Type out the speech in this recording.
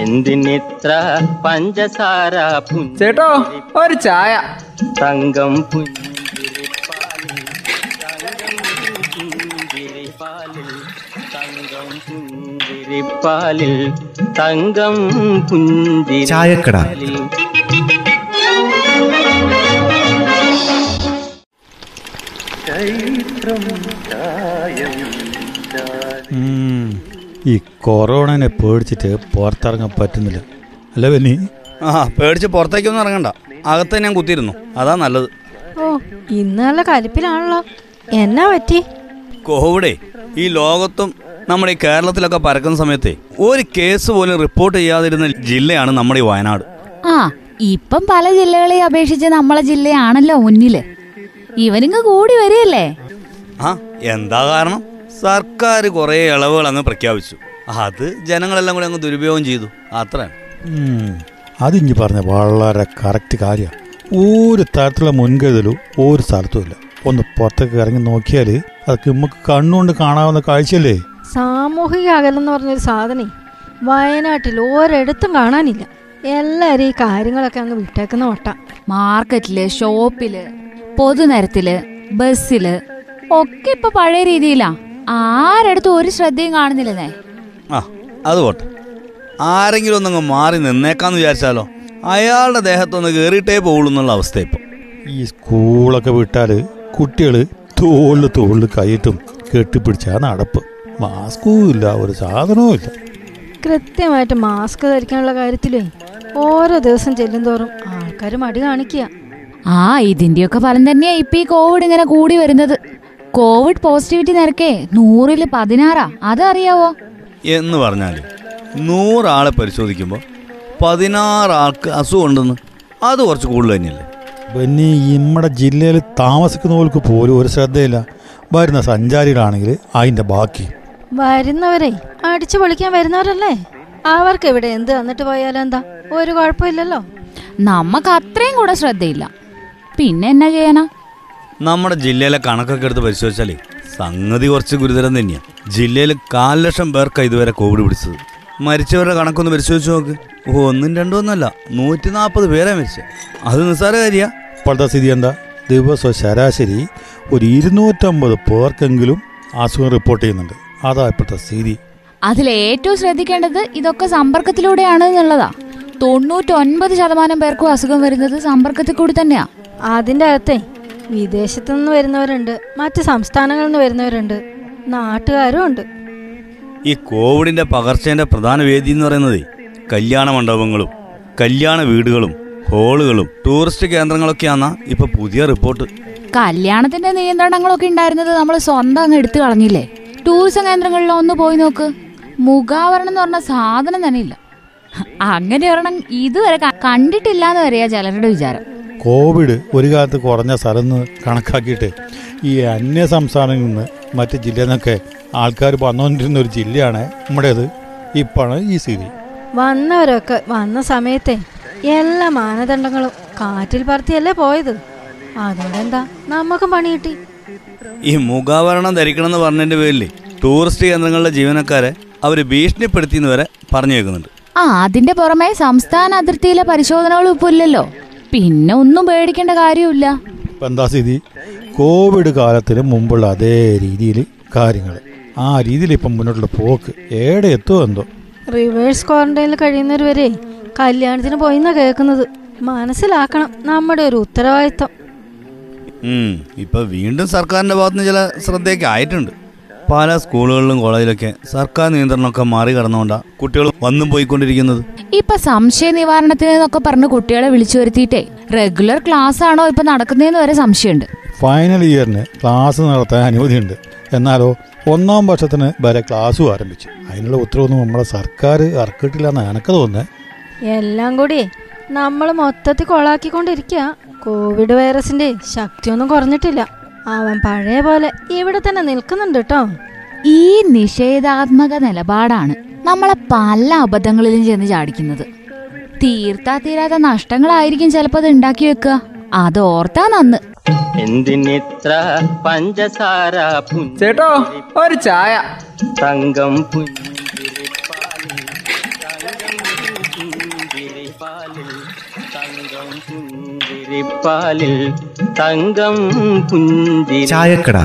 എന്തിനിത്ര പഞ്ചസാര പുഞ്ച ചേട്ടോ ഒരു ചായ. തങ്കം പുഞ്ചിരിപ്പാലിൽ തങ്കം പുഞ്ചിരിപ്പാലിൽ തങ്കം പുഞ്ചിരിപ്പാലിൽ. ചൈത്രം ചായക്കട. ഈ കൊറോണനെ പേടിച്ചിട്ട് പുറത്തിറങ്ങാൻ പറ്റുന്നില്ല. അല്ല ബെന്നി? ആ പേടിച്ച് പുറത്തേക്കൊന്നും ഇറങ്ങണ്ട. അകത്ത് ഞാൻ കുത്തിയിരുന്നു. അതാ നല്ലത്. ഓ ഇന്ന് നല്ല കലിപ്പിലാണല്ലോ. എന്നാ പറ്റി? കോവിഡേ ഈ ലോകത്തും നമ്മുടെ ഈ കേരളത്തിലൊക്കെ പരക്കുന്ന സമയത്തെ ഒരു കേസ് പോലും റിപ്പോർട്ട് ചെയ്യാതിരുന്ന ജില്ലയാണ് നമ്മുടെ ഈ വയനാട്. ആ ഇപ്പം പല ജില്ലകളെ അപേക്ഷിച്ച് നമ്മളെ ജില്ലയാണല്ലോ മുന്നിൽ. ഇവരിങ്ങ് കൂടി വരികയല്ലേ? ആ എന്താ കാരണം? സർക്കാർ കുറേ ഇളവുകൾ അങ്ങ് പ്രഖ്യാപിച്ചു. അത് ജനങ്ങളെല്ലാം കൂടി അങ്ങ് ദുരുപയോഗം ചെയ്തു. അത്ര. അതിഞ്ഞ് പറഞ്ഞ വളരെ കറക്റ്റ് കാര്യമാണ് ഒരു തരത്തിലുള്ള മുൻകരുതലും ഒരു സ്ഥലത്തും ഇല്ല. ഒന്ന് പുറത്തേക്ക് ഇറങ്ങി നോക്കിയാൽ അതൊക്കെ നമുക്ക് കണ്ണുകൊണ്ട് കാണാവുന്ന കാഴ്ചയല്ലേ? സാമൂഹിക അകലം എന്ന് പറഞ്ഞൊരു സാധനേ വയനാട്ടിൽ ഒരിടത്തും കാണാനില്ല. എല്ലാരും ഈ കാര്യങ്ങളൊക്കെ അങ്ങ് വിട്ടേക്കുന്ന വട്ട. മാർക്കറ്റിൽ ഷോപ്പിൽ പൊതുനിരത്തിൽ ബസ്സിൽ ഒക്കെ ഇപ്പൊ പഴയ രീതിയിലാ. ആരടുത്തും ഒരു ശ്രദ്ധയും കാണുന്നില്ലെന്നേ? ആ അത് പോട്ടെ. ആരെങ്കിലും ഒന്നങ്ങ് മാറി നിന്നേക്കാന്ന് വിചാരിച്ചാലോ? അയാളുടെ ദേഹത്തൊന്ന് കയറിയിട്ടേ പോകുള്ളൂ എന്നുള്ള അവസ്ഥ ഇപ്പൊ. ഈ സ്കൂളൊക്കെ വിട്ടാൽ കുട്ടികൾ തോളിൽ തോളിൽ കയറ്റും കെട്ടിപ്പിടിച്ചാ നടപ്പ്. മാസ്കും ഇല്ല ഒരു സാധനവും ഇല്ല. കൃത്യമായിട്ട് മാസ്ക് ധരിക്കാനുള്ള കാര്യത്തിലേ ഓരോ ദിവസം ചെല്ലുന്തോറും ആൾക്കാർ മടി കാണിക്കുക. ആ ഇതിന്റെയൊക്കെ ഫലം തന്നെയാ ഇപ്പൊ ഈ കോവിഡ് ഇങ്ങനെ കൂടി വരുന്നത്. കോവിഡ് പോസിറ്റിവിറ്റി നിരക്കേ നൂറിൽ പതിനാറാ. അതറിയാവോ? എന്ന് പറഞ്ഞാൽ നൂറാളെ പരിശോധിക്കുമ്പോൾ പതിനാറ് ആൾക്ക് അസുഖം ഉണ്ടെന്ന് അത് കുറച്ച് കൂടുതൽ തന്നെയല്ലേ? പിന്നെ നമ്മുടെ ജില്ലയിൽ താമസിക്കുന്നവർക്ക് പോലും ഒരു ശ്രദ്ധയില്ല. വരുന്ന സഞ്ചാരികളാണെങ്കിൽ അതിന്റെ ബാക്കി. വരുന്നവരെ അടിച്ചു പൊളിക്കാൻ വരുന്നവരല്ലേ? അവർക്ക് ഇവിടെ എന്ത് വന്നിട്ട് പോയാലോ എന്താ? ഒരു കുഴപ്പമില്ലല്ലോ. നമുക്ക് അത്രയും കൂടെ ശ്രദ്ധയില്ല. പിന്നെ എന്നാ ചെയ്യാനാ? നമ്മുടെ ജില്ലയിലെ കണക്കൊക്കെ എടുത്ത് പരിശോധിച്ചാലേ സംഗതി കുറച്ച് ഗുരുതരം തന്നെയാണ് ജില്ലയിൽ കാൽ ലക്ഷം പേർക്ക് ഇതുവരെ കോവിഡ് പിടിച്ചത്. മരിച്ചവരുടെ കണക്കൊന്ന് പരിശോധിച്ച് നോക്ക്. ഒന്നും രണ്ടും ഒന്നല്ല നൂറ്റി നാൽപ്പത് പേരെ മരിച്ച. അത് നിസ്സാര കാര്യ. ഇപ്പോഴത്തെ സ്ഥിതി എന്താ? ദിവസം ശരാശരി ഒരു ഇരുന്നൂറ്റമ്പത് പേർക്കെങ്കിലും അസുഖം റിപ്പോർട്ട് ചെയ്യുന്നുണ്ട്. അതാ ഇപ്പോഴത്തെ സ്ഥിതി. അതിൽ ഏറ്റവും ശ്രദ്ധിക്കേണ്ടത് ഇതൊക്കെ സമ്പർക്കത്തിലൂടെയാണ് എന്നുള്ളതാ. തൊണ്ണൂറ്റൊൻപത് ശതമാനം പേർക്കും അസുഖം വരുന്നത് സമ്പർക്കത്തിൽ കൂടി തന്നെയാ. അതിന്റെ അകത്തെ വിദേശത്തു നിന്ന് വരുന്നവരുണ്ട്. മറ്റ് സംസ്ഥാനങ്ങളിൽ നിന്ന് വരുന്നവരുണ്ട്. നാട്ടുകാരും ഉണ്ട്. ഈ കോവിഡിന്റെ പകർച്ചേന്റെ പ്രധാന വേദി എന്ന് പറയുന്നത് കല്യാണ മണ്ഡപങ്ങളും കല്യാണ വീടുകളും ഹോളുകളും ടൂറിസ്റ്റ് കേന്ദ്രങ്ങളൊക്കെയാണ് ഇപ്പൊ പുതിയ റിപ്പോർട്ട്. കല്യാണത്തിന്റെ നിയന്ത്രണങ്ങളൊക്കെ ഉണ്ടായിരുന്നത് നമ്മൾ സ്വന്തം അങ്ങ് എടുത്തു കളഞ്ഞില്ലേ? ടൂറിസം കേന്ദ്രങ്ങളിൽ ഒന്ന് പോയി നോക്ക്. മുഖാവരണം എന്ന് പറഞ്ഞ സാധനം തന്നെ ഇല്ല. അങ്ങനെ ഒരെണ്ണം ഇതുവരെ കണ്ടിട്ടില്ല എന്ന് വരെയാ ചിലരുടെ വിചാരം. കോവിഡ് ഒരു കാലത്ത് കുറഞ്ഞ സ്ഥലം എന്ന് കണക്കാക്കിയിട്ട് ഈ അന്യ സംസ്ഥാനങ്ങളിൽ നിന്ന് മറ്റ് ജില്ലയിൽ നിന്നൊക്കെ ആൾക്കാർ വന്നുകൊണ്ടിരുന്ന ഒരു ജില്ലയാണ് നമ്മുടേത്. ഇപ്പോഴാണ് ഈ സ്ഥിതി. വന്നവരൊക്കെ വന്ന സമയത്തെ എല്ലാ മാനദണ്ഡങ്ങളും കാറ്റിൽ പറത്തിയല്ലേ പോയത്? അതുകൊണ്ടെന്താ നമുക്കും പണി കിട്ടി. ഈ മുഖാവരണം ധരിക്കണം എന്ന് പറഞ്ഞതിന്റെ പേരിൽ ടൂറിസ്റ്റ് കേന്ദ്രങ്ങളിലെ ജീവനക്കാരെ അവർ ഭീഷണിപ്പെടുത്തിയെന്ന് വരെ പറഞ്ഞു വെക്കുന്നുണ്ട് ആ അതിന്റെ പുറമെ സംസ്ഥാന അതിർത്തിയിലെ പരിശോധനകളും ഇപ്പൊ ഇല്ലല്ലോ. പിന്നെ ഒന്നും പേടിക്കേണ്ട കാര്യമില്ല ഇപ്പം എന്താ സ്ഥിതി? കോവിഡ് കാലത്തിന് മുമ്പുള്ള അതേ രീതിയിൽ കാര്യങ്ങൾ. ആ രീതിയിൽ ഇപ്പം മുന്നോട്ടുള്ള പോക്ക്. ഏടെ എത്തുമോ എന്തോ. റിവേഴ്സ് ക്വാറന്റൈനിൽ കഴിയുന്നവർ വരെ കല്യാണത്തിന് പോയിന്നാ കേൾക്കുന്നത്. മനസ്സിലാക്കണം നമ്മുടെ ഒരു ഉത്തരവാദിത്തം ഇപ്പൊ വീണ്ടും സർക്കാരിന്റെ ഭാഗത്തുനിന്ന് ചില ശ്രദ്ധയൊക്കെ ആയിട്ടുണ്ട്. പല സ്കൂളുകളിലും കോളേജിലൊക്കെ സർക്കാർ നിയന്ത്രണമൊക്കെ മറികടന്നുകൊണ്ടാ കുട്ടികൾ വന്നും പോയിക്കൊണ്ടിരിക്കുന്നത്. ഇപ്പൊ സംശയ നിവാരണത്തിന് എന്നൊക്കെ പറഞ്ഞ് കുട്ടികളെ വിളിച്ചു വരുത്തിയിട്ടേ റെഗുലർ ക്ലാസ് ആണോ ഇപ്പൊ നടക്കുന്നതെന്ന് വരെ സംശയമുണ്ട്. ഫൈനൽ ഇയറിന് ക്ലാസ് നടത്താൻ അനുമതിയുണ്ട്. എന്നാലോ ഒന്നാം വർഷത്തിന് വരെ ക്ലാസ്സും ആരംഭിച്ചു. അതിനുള്ള ഉത്തരവൊന്നും നമ്മുടെ സർക്കാർ ഇറക്കിയിട്ടില്ല എന്നാണ് എനിക്ക് തോന്നുന്നത് എല്ലാം കൂടി നമ്മൾ മൊത്തത്തിൽ കൊളാക്കിക്കൊണ്ടിരിക്കുക കോവിഡ് വൈറസിന്റെ ശക്തിയൊന്നും കുറഞ്ഞിട്ടില്ല. അവൻ പഴയ പോലെ ഇവിടെ തന്നെ നിൽക്കുന്നുണ്ട് കേട്ടോ ഈ നിഷേധാത്മക നിലപാടാണ് നമ്മളെ പല അബദ്ധങ്ങളിലും ചെന്ന് ചാടിക്കുന്നത്. തീർത്താ തീരാത്ത നഷ്ടങ്ങളായിരിക്കും ചിലപ്പോ അത് ഉണ്ടാക്കി വെക്കുക. അത് ഓർത്താ നന്ന്. എന്തിനിത്ര പഞ്ചസാര പുഞ്ച ചേട്ടോ ഒരു ചായ. തങ്കം പുഞ്ചിരിപ്പാലിൽ ചായക്കട.